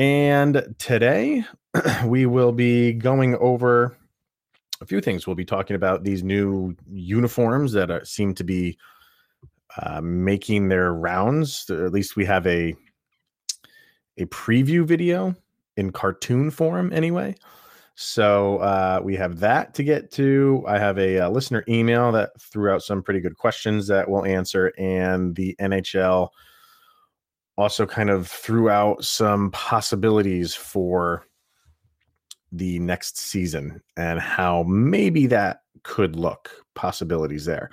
And today we will be going over a few things. We'll be talking about these new uniforms that are, seem to be uh, making their rounds. At least we have a a preview video in cartoon form, anyway. So uh, we have that to get to. I have a, a, uh, listener email that threw out some pretty good questions that we'll answer, and the NHL also kind of threw out some possibilities for the next season and how maybe that could look possibilities there.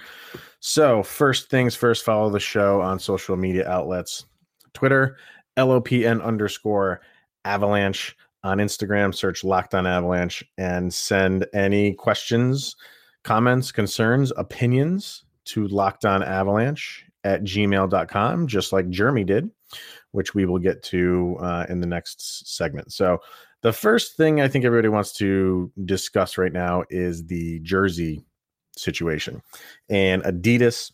So, first things first, follow the show on social media outlets Twitter, LOPN underscore avalanche. On Instagram, search Locked on Avalanche and send any questions, comments, concerns, opinions to Locked on Avalanche at gmail.com, just like Jeremy did, which we will get to uh, in the next segment. So, the first thing I think everybody wants to discuss right now is the jersey situation. And Adidas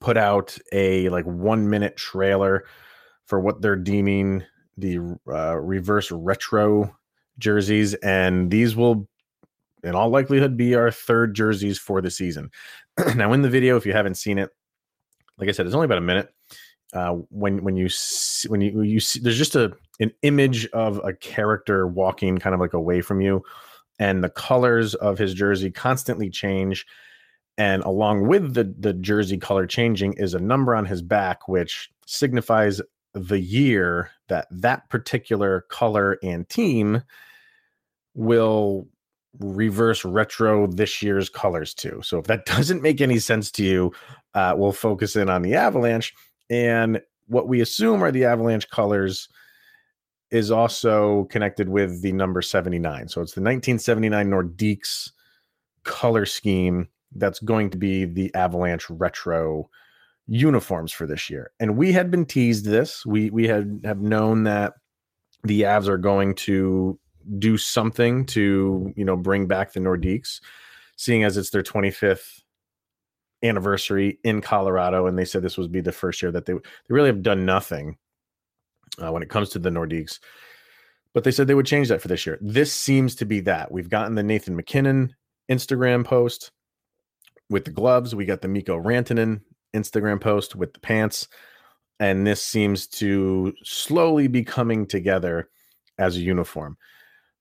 put out a like one minute trailer for what they're deeming the uh, reverse retro jerseys. And these will, in all likelihood, be our third jerseys for the season. now, in the video, if you haven't seen it, like I said, it's only about a minute. Uh, when when you see, when you you see there's just a an image of a character walking kind of like away from you, and the colors of his jersey constantly change. And along with the the jersey color changing is a number on his back, which signifies the year that that particular color and team will reverse retro this year's colors to. So if that doesn't make any sense to you, uh, we'll focus in on the Avalanche. And what we assume are the Avalanche colors is also connected with the number 79. So it's the 1979 Nordiques color scheme that's going to be the Avalanche retro uniforms for this year. And we had been teased this. We we had have known that the Avs are going to do something to, you know, bring back the Nordiques, seeing as it's their 25th anniversary in Colorado, and they said this would be the first year that they they really have done nothing uh, when it comes to the Nordiques. But they said they would change that for this year. This seems to be that. We've gotten the Nathan MacKinnon Instagram post with the gloves. We got the Mikko Rantanen Instagram post with the pants. And this seems to slowly be coming together as a uniform.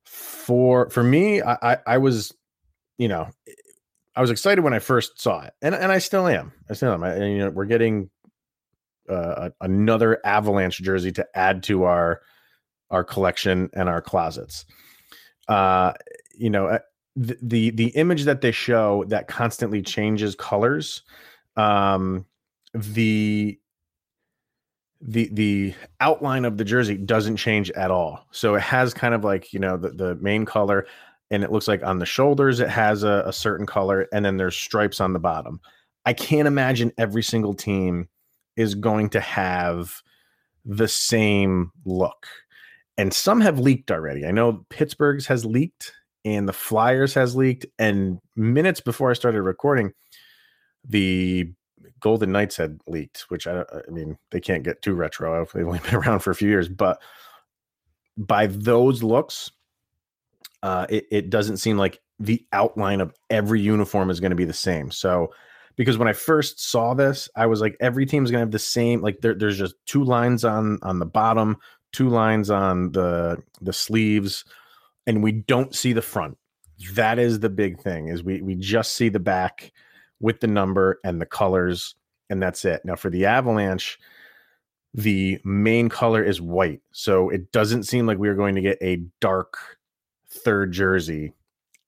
For for me, I, I, I was, you know, I was excited when I first saw it, and and I still am. I still am. I, you know, we're getting uh, another Avalanche jersey to add to our our collection and our closets. Uh, you know, uh, the, the the image that they show that constantly changes colors um, the the the outline of the jersey doesn't change at all. So it has kind of like you know the the main color, and it looks like on the shoulders it has a, a certain color, and then there's stripes on the bottom. I can't imagine every single team is going to have the same look. And some have leaked already. I know Pittsburgh's has leaked and the Flyers has leaked. And minutes before I started recording, the Golden Knights had leaked, which I, I mean, they can't get too retro. They've only been around for a few years, but by those looks, uh, it, it doesn't seem like the outline of every uniform is going to be the same. So, because when I first saw this, I was like, every team is going to have the same. Like, there, there's just two lines on on the bottom, two lines on the the sleeves, and we don't see the front. That is the big thing. Is we we just see the back with the number and the colors, and that's it. Now for the Avalanche, the main color is white. So it doesn't seem like we're going to get a dark third jersey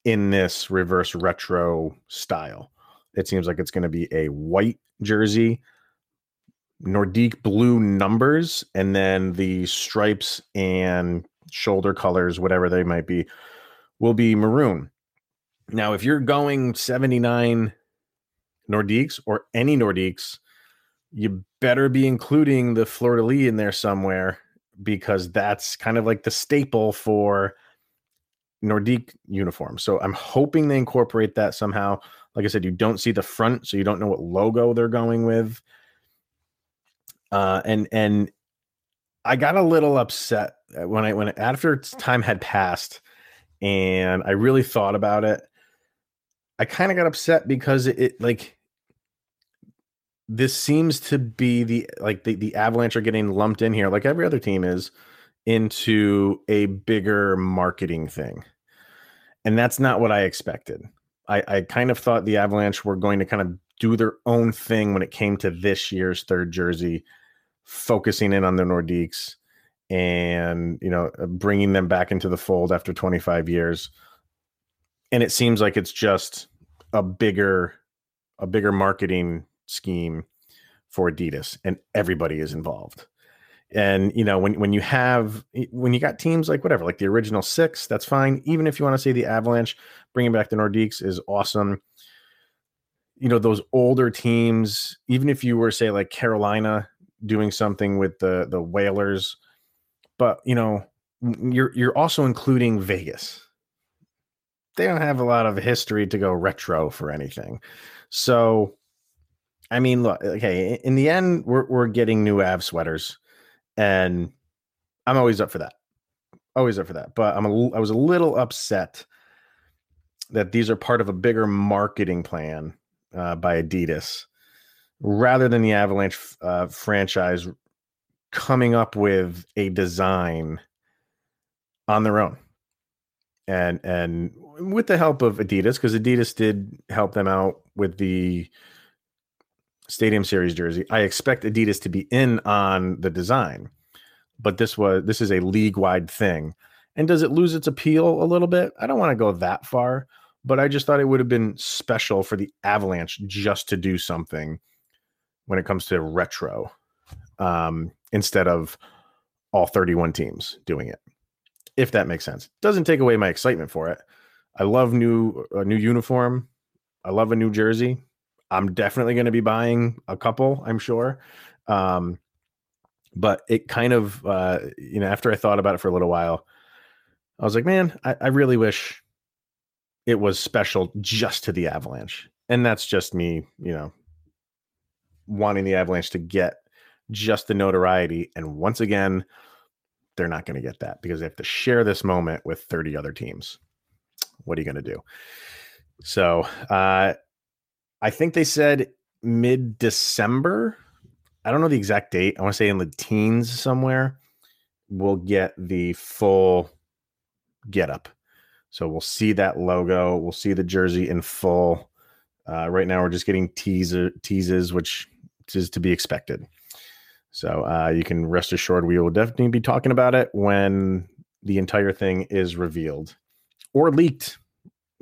in this reverse retro style. It seems like it's going to be a white jersey, Nordique blue numbers, and then the stripes and shoulder colors, whatever they might be, will be maroon. Now, if you're going 79 Nordiques or any Nordiques, you better be including the fleur de lis in there somewhere because that's kind of like the staple for Nordique uniform. So I'm hoping they incorporate that somehow. Like I said, you don't see the front, so you don't know what logo they're going with. Uh, and and I got a little upset when I when after time had passed, and I really thought about it. I kind of got upset because it, it like this seems to be the like the, the avalanche are getting lumped in here like every other team is into a bigger marketing thing. And that's not what i expected. I i kind of thought the avalanche were going to kind of do their own thing when it came to this year's third jersey focusing in on the nordiques and you know uh, bringing them back into the fold after 25 years. And it seems like it's just a bigger a bigger marketing scheme for Adidas, and everybody is involved. And you know, when when you have when you got teams like whatever, like the original six, that's fine. Even if you want to say the Avalanche, bringing back the Nordiques is awesome. You know, those older teams, even if you were say like Carolina doing something with the the Whalers, but you know, you're you're also including Vegas. They don't have a lot of history to go retro for anything. So I mean, look, okay, in the end, we're we're getting new Av sweaters, and I'm always up for that. Always up for that. But I'm a, I was a little upset that these are part of a bigger marketing plan uh, by Adidas, rather than the Avalanche uh, franchise coming up with a design on their own, and and with the help of Adidas, because Adidas did help them out with the Stadium Series jersey. I expect Adidas to be in on the design, but this was this is a league wide thing. And does it lose its appeal a little bit? I don't want to go that far, but I just thought it would have been special for the Avalanche just to do something when it comes to retro um, instead of all 31 teams doing it. If that makes sense. Doesn't take away my excitement for it. I love new a new uniform. I love a new jersey. I'm definitely going to be buying a couple, I'm sure. Um, but it kind of, uh, you know, after I thought about it for a little while, I was like, man, I, I really wish it was special just to the Avalanche. And that's just me, you know, wanting the Avalanche to get just the notoriety. And once again, they're not going to get that because they have to share this moment with 30 other teams. What are you going to do? So, uh, I think they said mid December. I don't know the exact date. I want to say in the teens somewhere. We'll get the full get up. So we'll see that logo. We'll see the jersey in full. Uh, right now, we're just getting teaser teases, which is to be expected. So uh, you can rest assured we will definitely be talking about it when the entire thing is revealed or leaked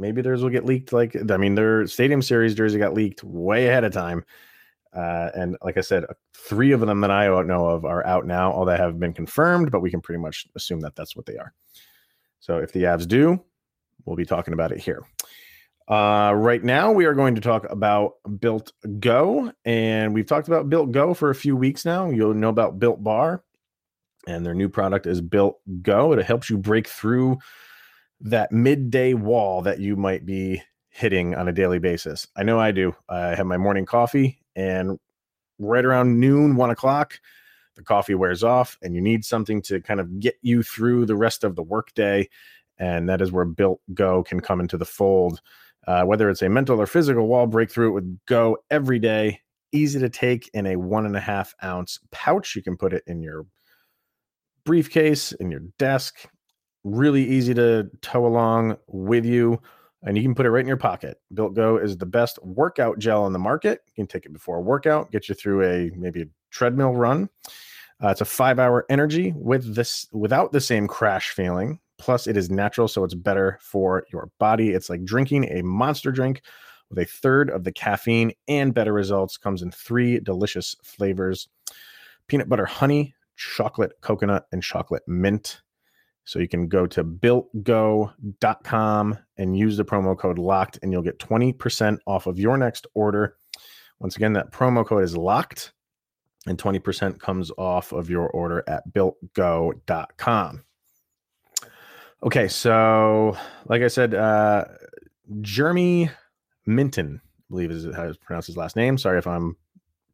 maybe theirs will get leaked. Like I mean, their Stadium Series jersey got leaked way ahead of time. Uh, and like I said, three of them that I know of are out now. All that have been confirmed, but we can pretty much assume that that's what they are. So if the Avs do, we'll be talking about it here. Uh, right now, we are going to talk about Built Go, and we've talked about Built Go for a few weeks now. You'll know about Built Bar, and their new product is Built Go. It helps you break through that midday wall that you might be hitting on a daily basis. I know I do. I have my morning coffee, and right around noon, one o'clock, the coffee wears off, and you need something to kind of get you through the rest of the workday. And that is where Built Go can come into the fold. Uh, whether it's a mental or physical wall breakthrough, it would go every day. Easy to take in a one and a half ounce pouch. You can put it in your briefcase, in your desk, really easy to tow along with you and you can put it right in your pocket. Built Go is the best workout gel on the market. You can take it before a workout, get you through a maybe a treadmill run. Uh, it's a five hour energy with this without the same crash feeling. Plus, it is natural, so it's better for your body. It's like drinking a monster drink with a third of the caffeine and better results. Comes in three delicious flavors: peanut butter honey, chocolate coconut, and chocolate mint So you can go to builtgo.com and use the promo code locked, and you'll get 20% off of your next order. Once again, that promo code is locked, and 20% comes off of your order at builtgo.com. Okay, so like I said, uh, Jeremy Minton, I believe is how to pronounce his last name. Sorry if I'm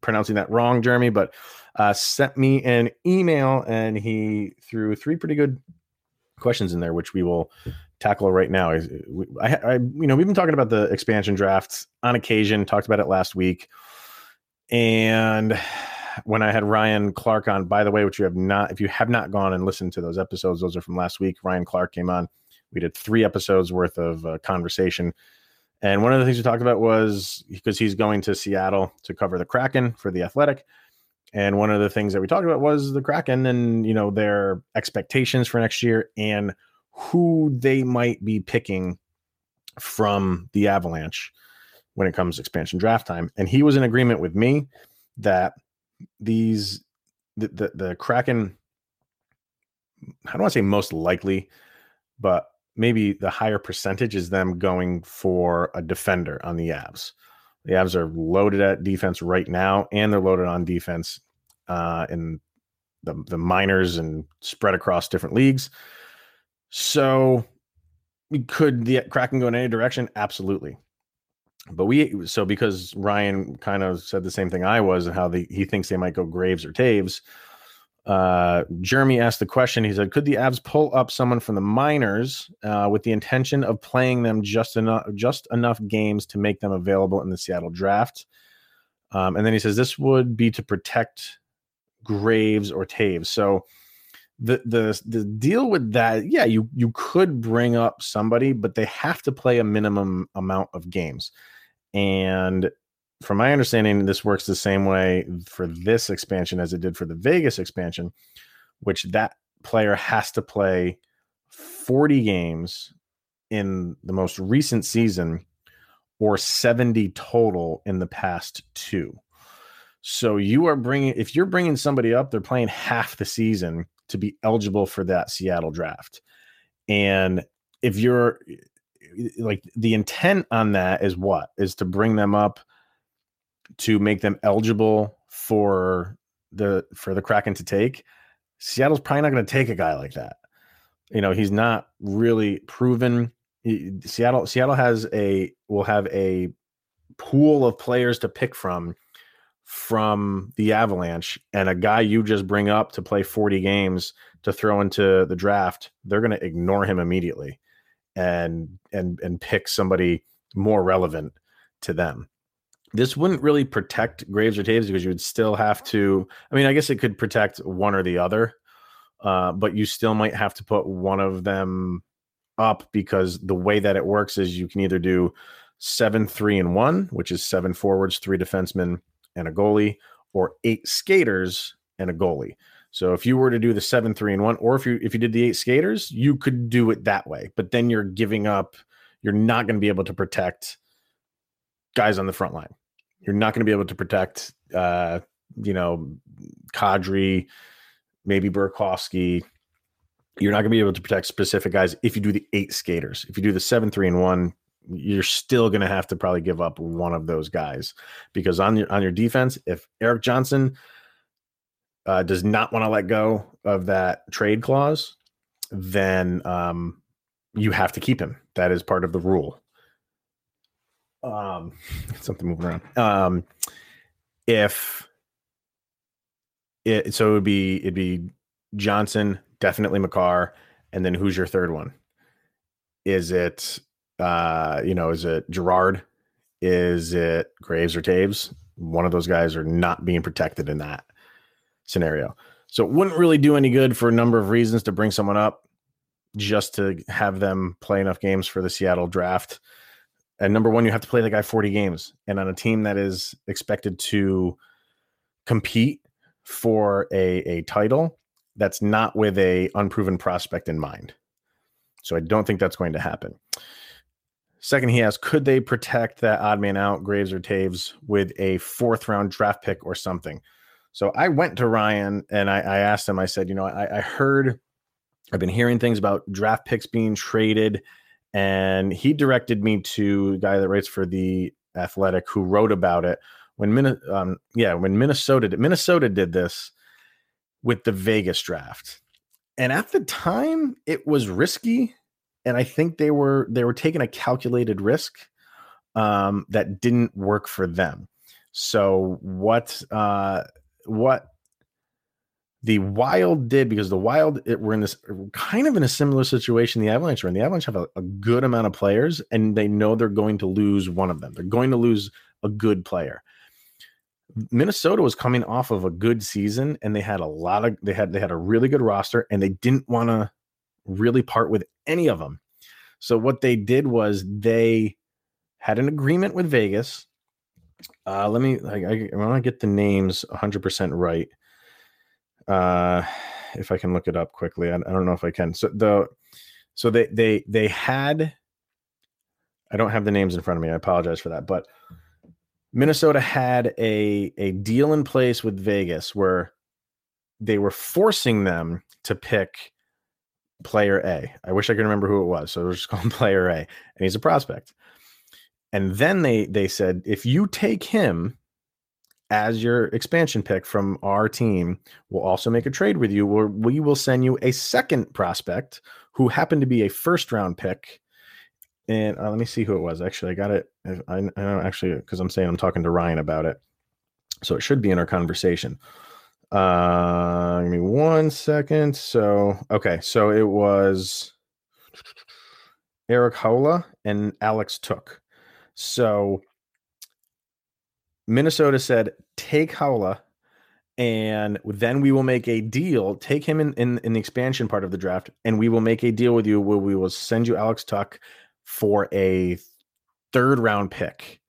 pronouncing that wrong, Jeremy, but uh, sent me an email and he threw three pretty good questions in there, which we will tackle right now. I, I, you know, we've been talking about the expansion drafts on occasion, talked about it last week. And when I had Ryan Clark on, by the way, which you have not, if you have not gone and listened to those episodes, those are from last week. Ryan Clark came on. We did three episodes worth of uh, conversation. And one of the things we talked about was because he's going to Seattle to cover the Kraken for the Athletic. And one of the things that we talked about was the Kraken and you know their expectations for next year and who they might be picking from the Avalanche when it comes to expansion draft time. And he was in agreement with me that these the the, the Kraken I don't want to say most likely, but maybe the higher percentage is them going for a defender on the Avs. The Avs are loaded at defense right now, and they're loaded on defense uh, in the the minors and spread across different leagues. So, could the Kraken go in any direction? Absolutely. But we so because Ryan kind of said the same thing I was, and how the, he thinks they might go Graves or Toews uh, Jeremy asked the question. He said, "Could the Avs pull up someone from the minors uh, with the intention of playing them just enough, just enough games to make them available in the Seattle draft?" Um, and then he says, "This would be to protect Graves or Toews." So the the the deal with that, yeah, you you could bring up somebody, but they have to play a minimum amount of games, and from my understanding, this works the same way for this expansion as it did for the Vegas expansion, which that player has to play 40 games in the most recent season or 70 total in the past two. So you are bringing, if you're bringing somebody up, they're playing half the season to be eligible for that Seattle draft. And if you're like the intent on that is what is to bring them up to make them eligible for the for the Kraken to take, Seattle's probably not going to take a guy like that. You know, he's not really proven. He, Seattle Seattle has a will have a pool of players to pick from from the Avalanche and a guy you just bring up to play 40 games to throw into the draft, they're going to ignore him immediately and and and pick somebody more relevant to them this wouldn't really protect Graves or Toews because you would still have to. I mean, I guess it could protect one or the other, uh, but you still might have to put one of them up because the way that it works is you can either do seven, three, and one, which is seven forwards, three defensemen, and a goalie, or eight skaters and a goalie. So if you were to do the seven, three, and one, or if you if you did the eight skaters, you could do it that way. But then you're giving up. You're not going to be able to protect guys on the front line. You're not going to be able to protect, uh, you know, Kadri, maybe Burakovsky. You're not going to be able to protect specific guys if you do the eight skaters. If you do the seven, three, and one, you're still going to have to probably give up one of those guys because on your on your defense, if Erik Johnson uh, does not want to let go of that trade clause, then um, you have to keep him. That is part of the rule um something moving around um if it so it would be it'd be johnson definitely makar and then who's your third one is it uh you know is it Girard? is it graves or Toews? one of those guys are not being protected in that scenario so it wouldn't really do any good for a number of reasons to bring someone up just to have them play enough games for the seattle draft and number one, you have to play the guy 40 games. And on a team that is expected to compete for a, a title, that's not with a unproven prospect in mind. So I don't think that's going to happen. Second, he asked, could they protect that odd man out, Graves or Toews, with a fourth round draft pick or something? So I went to Ryan and I, I asked him, I said, you know, I, I heard I've been hearing things about draft picks being traded, and he directed me to a guy that writes for the Athletic who wrote about it when Min- um, yeah when Minnesota did, Minnesota did this with the Vegas draft, and at the time it was risky, and I think they were they were taking a calculated risk um, that didn't work for them. So what uh, what the Wild did because the Wild it, we're in this kind of in a similar situation. The Avalanche are in. The Avalanche have a, a, good amount of players, and they know they're going to lose one of them. They're going to lose a good player. Minnesota was coming off of a good season, and they had a lot of they had they had a really good roster, and they didn't want to really part with any of them. So what they did was they had an agreement with Vegas. Uh, let me I, I, I want to get the names 100% right uh if i can look it up quickly I, I, don't know if i can. So the so they they they had i don't have the names in front of me i apologize for that but minnesota had a a deal in place with vegas where they were forcing them to pick player a. I wish i could remember who it was so we're just calling player a and he's a prospect. And then they they said if you take him as your expansion pick from our team, we'll also make a trade with you where we will send you a second prospect who happened to be a first round pick. And uh, let me see who it was. Actually, I got it. I, I know actually because I'm saying I'm talking to Ryan about it. So it should be in our conversation. Uh, give me one second. So, okay. So it was Erik Haula and Alex Tuch. So Minnesota said, take Haula, and then we will make a deal. Take him in, in, in the expansion part of the draft, and we will make a deal with you where we will send you Alex Tuch for a third round pick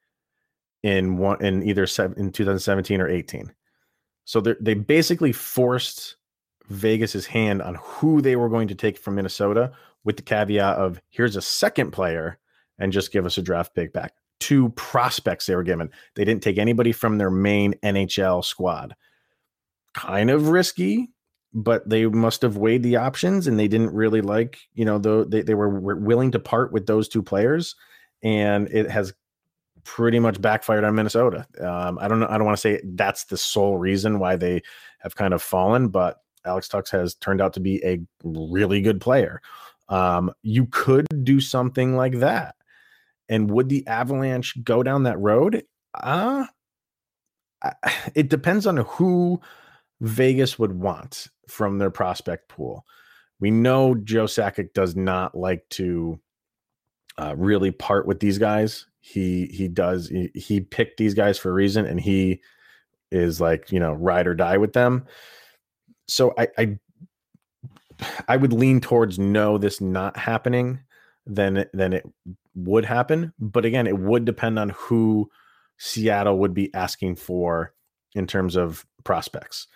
in one in either seven, in 2017 or 18. So they basically forced Vegas's hand on who they were going to take from Minnesota with the caveat of here's a second player and just give us a draft pick back two prospects they were given. They didn't take anybody from their main NHL squad. Kind of risky, but they must have weighed the options and they didn't really like, you know, though they, they were, willing to part with those two players. And it has pretty much backfired on Minnesota. Um, I don't know. I don't want to say that's the sole reason why they have kind of fallen, but Alex Tuch has turned out to be a really good player. Um, you could do something like that. And would the Avalanche go down that road? Uh, it depends on who Vegas would want from their prospect pool. We know Joe Sakic does not like to uh, really part with these guys. He he does he, he picked these guys for a reason, and he is like you know ride or die with them. So I I, I would lean towards no, this not happening than than it would happen. But again, it would depend on who Seattle would be asking for in terms of prospects.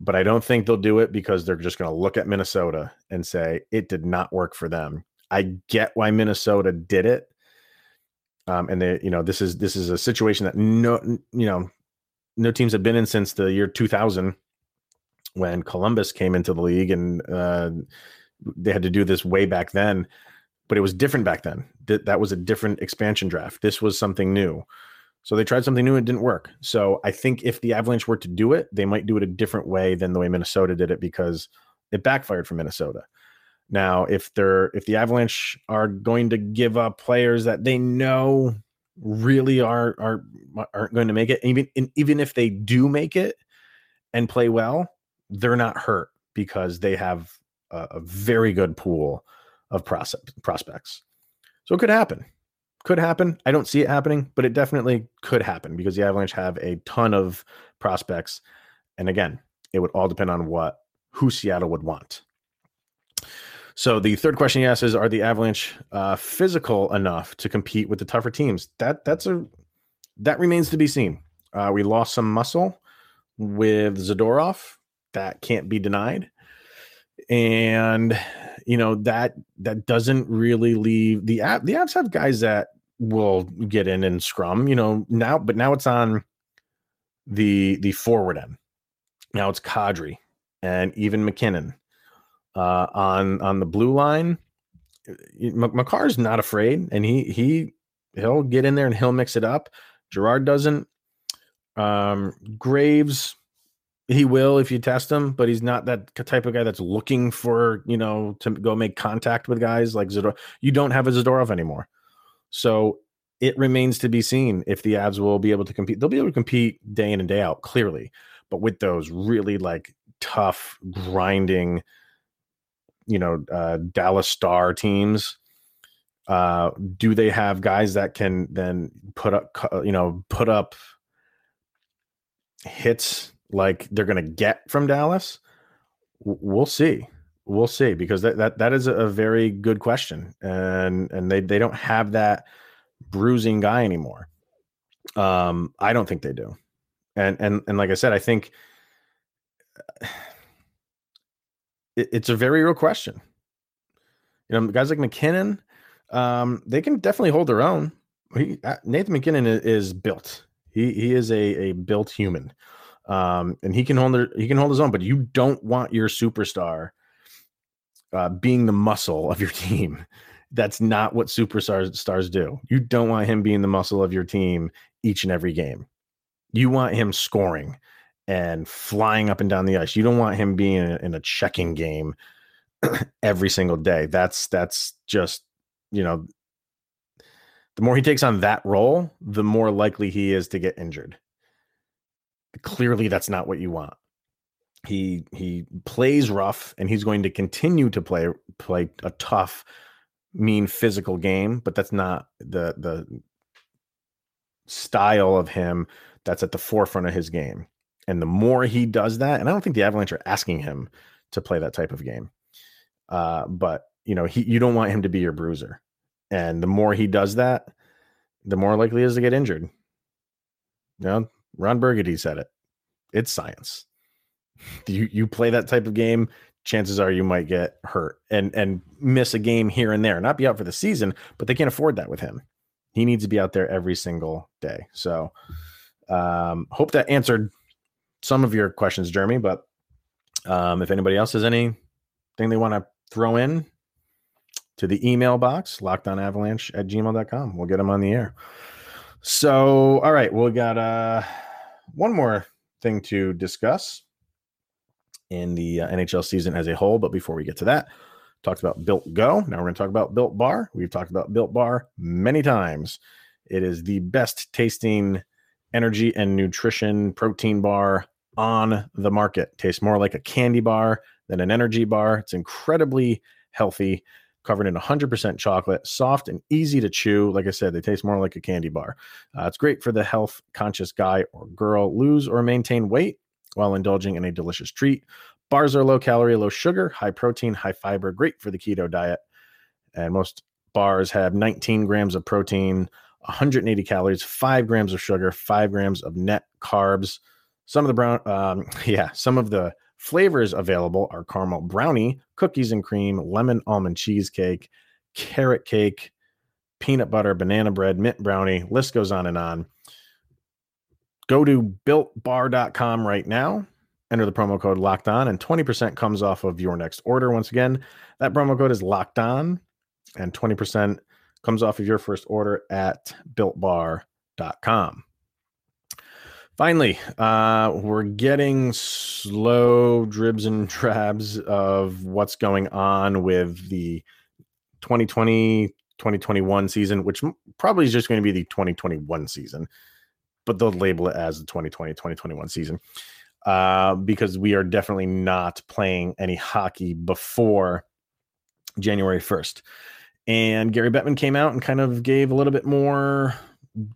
But I don't think they'll do it because they're just going to look at Minnesota and say it did not work for them. I get why Minnesota did it. Um, and they, you know, this is this is a situation that no, you know, no teams have been in since the year 2000 when Columbus came into the league, and uh, they had to do this way back then but it was different back then. That that was a different expansion draft. This was something new. So they tried something new and it didn't work. So I think if the Avalanche were to do it, they might do it a different way than the way Minnesota did it because it backfired for Minnesota. Now, if they're if the Avalanche are going to give up players that they know really are are aren't going to make it, even even if they do make it and play well, they're not hurt because they have a, a very good pool of prospects. So it could happen. Could happen. I don't see it happening, but it definitely could happen because the Avalanche have a ton of prospects. And again, it would all depend on what who Seattle would want. So the third question he asks is: Are the Avalanche uh, physical enough to compete with the tougher teams? That that's a that remains to be seen. Uh, we lost some muscle with Zadorov. That can't be denied and you know that that doesn't really leave the app. The Avs have guys that will get in and scrum. You know now, but now it's on the the forward end. Now it's Kadri and even MacKinnon Uh, on on the blue line, Makar's not afraid, and he he he'll get in there and he'll mix it up. Girard doesn't. Um, Graves, he will if you test him, but he's not that type of guy that's looking for you know to go make contact with guys like Zadorov. You don't have a Zadorov anymore, so it remains to be seen if the Avs will be able to compete. They'll be able to compete day in and day out, clearly, but with those really like tough, grinding, you know, uh, Dallas Star teams uh, do they have guys that can then put up, you know, put up hits like they're going to get from Dallas? We'll see. We'll see because that that that is a very good question, and and they they don't have that bruising guy anymore. Um, I don't think they do, and and and like I said, I think it, it's a very real question. You know, guys like MacKinnon, um, they can definitely hold their own. He, uh, Nathan MacKinnon is, is, built. He he is a a built human, um, and he can hold their, he can hold his own. But you don't want your superstar uh, being the muscle of your team. That's not what superstars stars do. You don't want him being the muscle of your team each and every game. You want him scoring and flying up and down the ice. You don't want him being in a, in a checking game every single day. That's that's just you know, the more he takes on that role, the more likely he is to get injured. Clearly, that's not what you want. He he plays rough, and he's going to continue to play play a tough, mean physical game. But that's not the the style of him that's at the forefront of his game. And the more he does that, and I don't think the Avalanche are asking him to play that type of game. Uh, but you know, he you don't want him to be your bruiser. And the more he does that, the more likely he is to get injured. You know, Ron Burgundy said it. It's science. You you play that type of game, chances are you might get hurt and and miss a game here and there. Not be out for the season, but they can't afford that with him. He needs to be out there every single day. So um hope that answered some of your questions, Jeremy. But um if anybody else has anything they want to throw in, to the email box, lockedonavalanche at gmail.com. We'll get them on the air. So, all right, we got uh, one more thing to discuss in the uh, NHL season as a whole. But before we get to that, talked about Built Go. Now we're going to talk about Built Bar. We've talked about Built Bar many times. It is the best tasting energy and nutrition protein bar on the market. Tastes more like a candy bar than an energy bar. It's incredibly healthy covered in 100% chocolate, soft and easy to chew. Like I said, they taste more like a candy bar. Uh, it's great for the health conscious guy or girl lose or maintain weight while indulging in a delicious treat. Bars are low calorie, low sugar, high protein, high fiber, great for the keto diet. And most bars have 19 grams of protein, 180 calories, five grams of sugar, five grams of net carbs. Some of the brown, um, yeah, some of the Flavors available are caramel brownie, cookies and cream, lemon almond cheesecake, carrot cake, peanut butter, banana bread, mint brownie. List goes on and on. Go to builtbar.com right now. Enter the promo code locked on, and 20% comes off of your next order. Once again, that promo code is locked on, and 20% comes off of your first order at builtbar.com. Finally, uh, we're getting slow dribs and drabs of what's going on with the 2020 2021 season, which probably is just going to be the 2021 season, but they'll label it as the 2020 2021 season uh, because we are definitely not playing any hockey before January 1st. And Gary Bettman came out and kind of gave a little bit more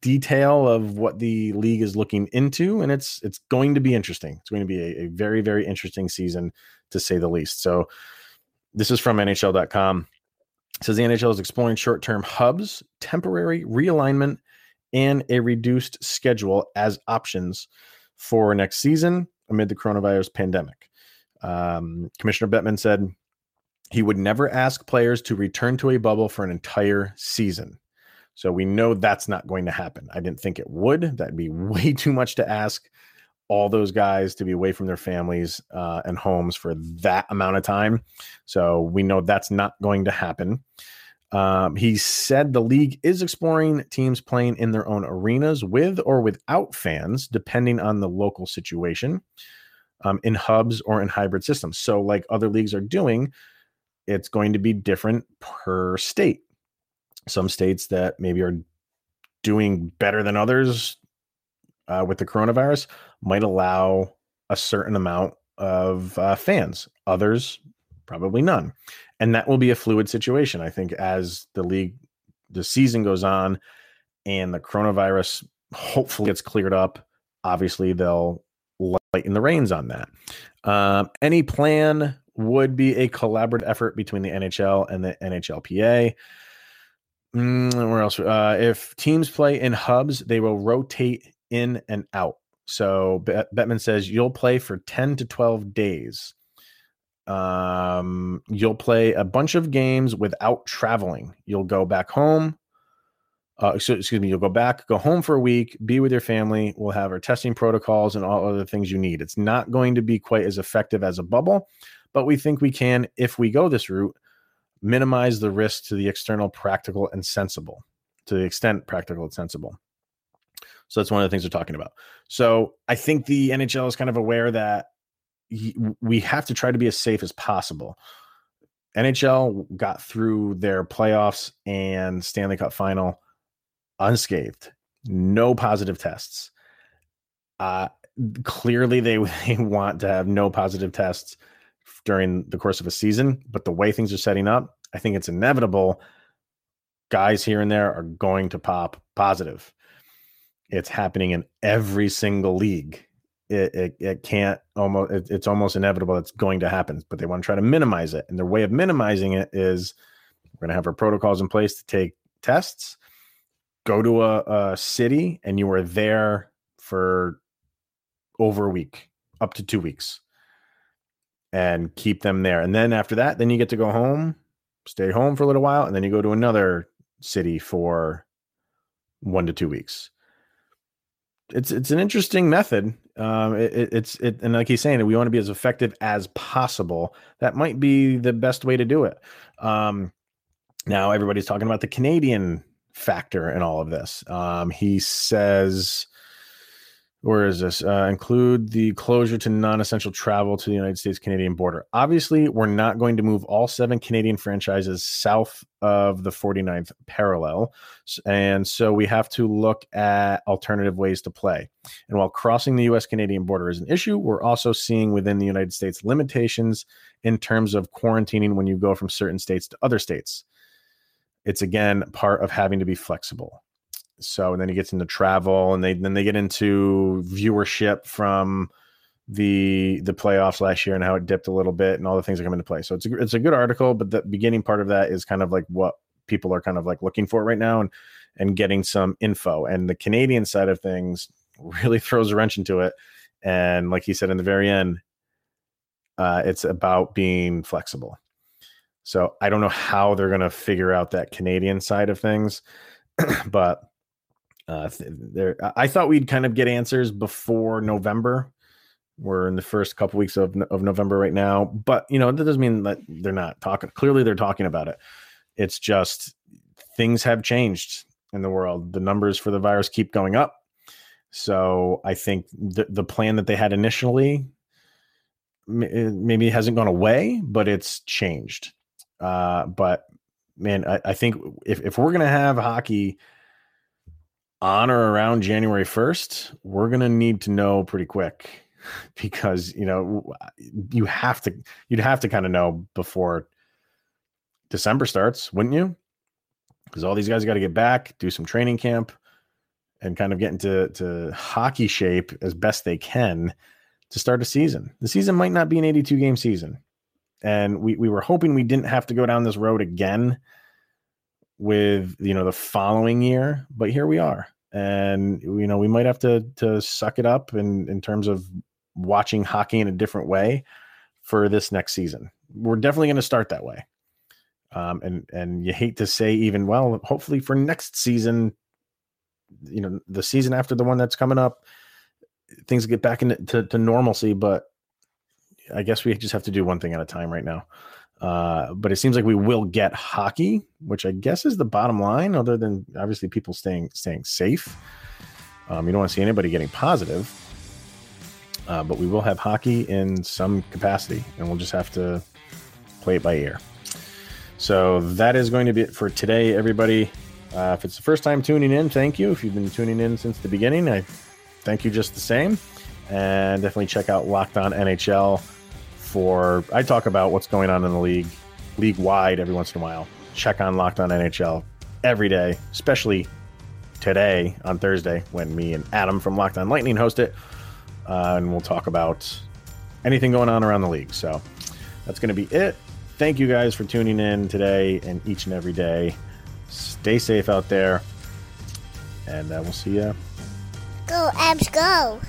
detail of what the league is looking into and it's it's going to be interesting. It's going to be a, a very very interesting season to say the least. So this is from nhl.com it says the nhl is exploring short-term hubs temporary realignment and a reduced schedule as options for next season amid the coronavirus pandemic. Um, commissioner bettman said he would never ask players to return to a bubble for an entire season so we know that's not going to happen. I didn't think it would. That'd be way too much to ask all those guys to be away from their families uh, and homes for that amount of time. So we know that's not going to happen. Um, he said the league is exploring teams playing in their own arenas with or without fans, depending on the local situation, um, in hubs or in hybrid systems. So, like other leagues are doing, it's going to be different per state. Some states that maybe are doing better than others uh, with the coronavirus might allow a certain amount of uh, fans, others, probably none and that will be a fluid situation. I think as the league, the season goes on, and the coronavirus hopefully gets cleared up. Obviously, they'll lighten the reins on that. Um, any plan would be a collaborative effort between the NHL and the NHLPA. Mm, where else? Uh, if teams play in hubs, they will rotate in and out. So Bettman says you'll play for 10 to 12 days. Um, you'll play a bunch of games without traveling. You'll go back home. Uh, excuse me, you'll go back, go home for a week, be with your family. We'll have our testing protocols and all other things you need. It's not going to be quite as effective as a bubble, but we think we can, if we go this route, minimize the risk to the external, practical, and sensible, to the extent practical and sensible. So that's one of the things we're talking about. So I think the NHL is kind of aware that we have to try to be as safe as possible. NHL got through their playoffs and Stanley Cup final unscathed, no positive tests. Uh, clearly, they, they want to have no positive tests during the course of a season, but the way things are setting up, I think it's inevitable. Guys here and there are going to pop positive. It's happening in every single league it, it, it can't almost it, it's almost inevitable it's going to happen but they want to try to minimize it and their way of minimizing it is we're going to have our protocols in place to take tests go to a, a city and you are there for over a week up to two weeks and keep them there and then after that then you get to go home stay home for a little while and then you go to another city for one to two weeks it's it's an interesting method. Um, it, it's it, and like he's saying, we want to be as effective as possible. That might be the best way to do it. Um, now everybody's talking about the Canadian factor in all of this. Um, he says where is this? Uh, include the closure to non essential travel to the United States Canadian border. Obviously, we're not going to move all seven Canadian franchises south of the 49th parallel. And so we have to look at alternative ways to play. And while crossing the US Canadian border is an issue, we're also seeing within the United States limitations in terms of quarantining when you go from certain states to other states. It's again part of having to be flexible so and then he gets into travel and they then they get into viewership from the the playoffs last year and how it dipped a little bit and all the things that come into play. So it's a, it's a good article but the beginning part of that is kind of like what people are kind of like looking for right now and and getting some info. And the canadian side of things really throws a wrench into it. And like he said in the very end uh, it's about being flexible. So i don't know how they're going to figure out that canadian side of things but uh, there, I thought we'd kind of get answers before November. We're in the first couple weeks of of November right now, but you know that doesn't mean that they're not talking. Clearly, they're talking about it. It's just things have changed in the world. The numbers for the virus keep going up. So I think the the plan that they had initially maybe hasn't gone away, but it's changed. Uh, but man, I, I think if if we're gonna have hockey on or around January 1st, we're going to need to know pretty quick because, you know, you have to, you'd have to kind of know before December starts, wouldn't you? Because all these guys got to get back, do some training camp, and kind of get into to hockey shape as best they can to start a season. The season might not be an 82 game season. And we, we were hoping we didn't have to go down this road again with you know the following year but here we are. And you know we might have to to suck it up in in terms of watching hockey in a different way for this next season. We're definitely going to start that way. Um and and you hate to say even well hopefully for next season you know the season after the one that's coming up things get back into to, to normalcy, but I guess we just have to do one thing at a time right now. Uh, but it seems like we will get hockey, which I guess is the bottom line, other than obviously people staying staying safe. Um, you don't want to see anybody getting positive, uh, but we will have hockey in some capacity, and we'll just have to play it by ear. So that is going to be it for today, everybody. Uh, if it's the first time tuning in, thank you. If you've been tuning in since the beginning, I thank you just the same. And definitely check out Locked On NHL for I talk about what's going on in the league, league wide every once in a while. Check on Locked On NHL every day, especially today on Thursday when me and Adam from Locked On Lightning host it, uh, and we'll talk about anything going on around the league. So that's going to be it. Thank you guys for tuning in today and each and every day. Stay safe out there, and uh, we'll see you. Go, Avs, go.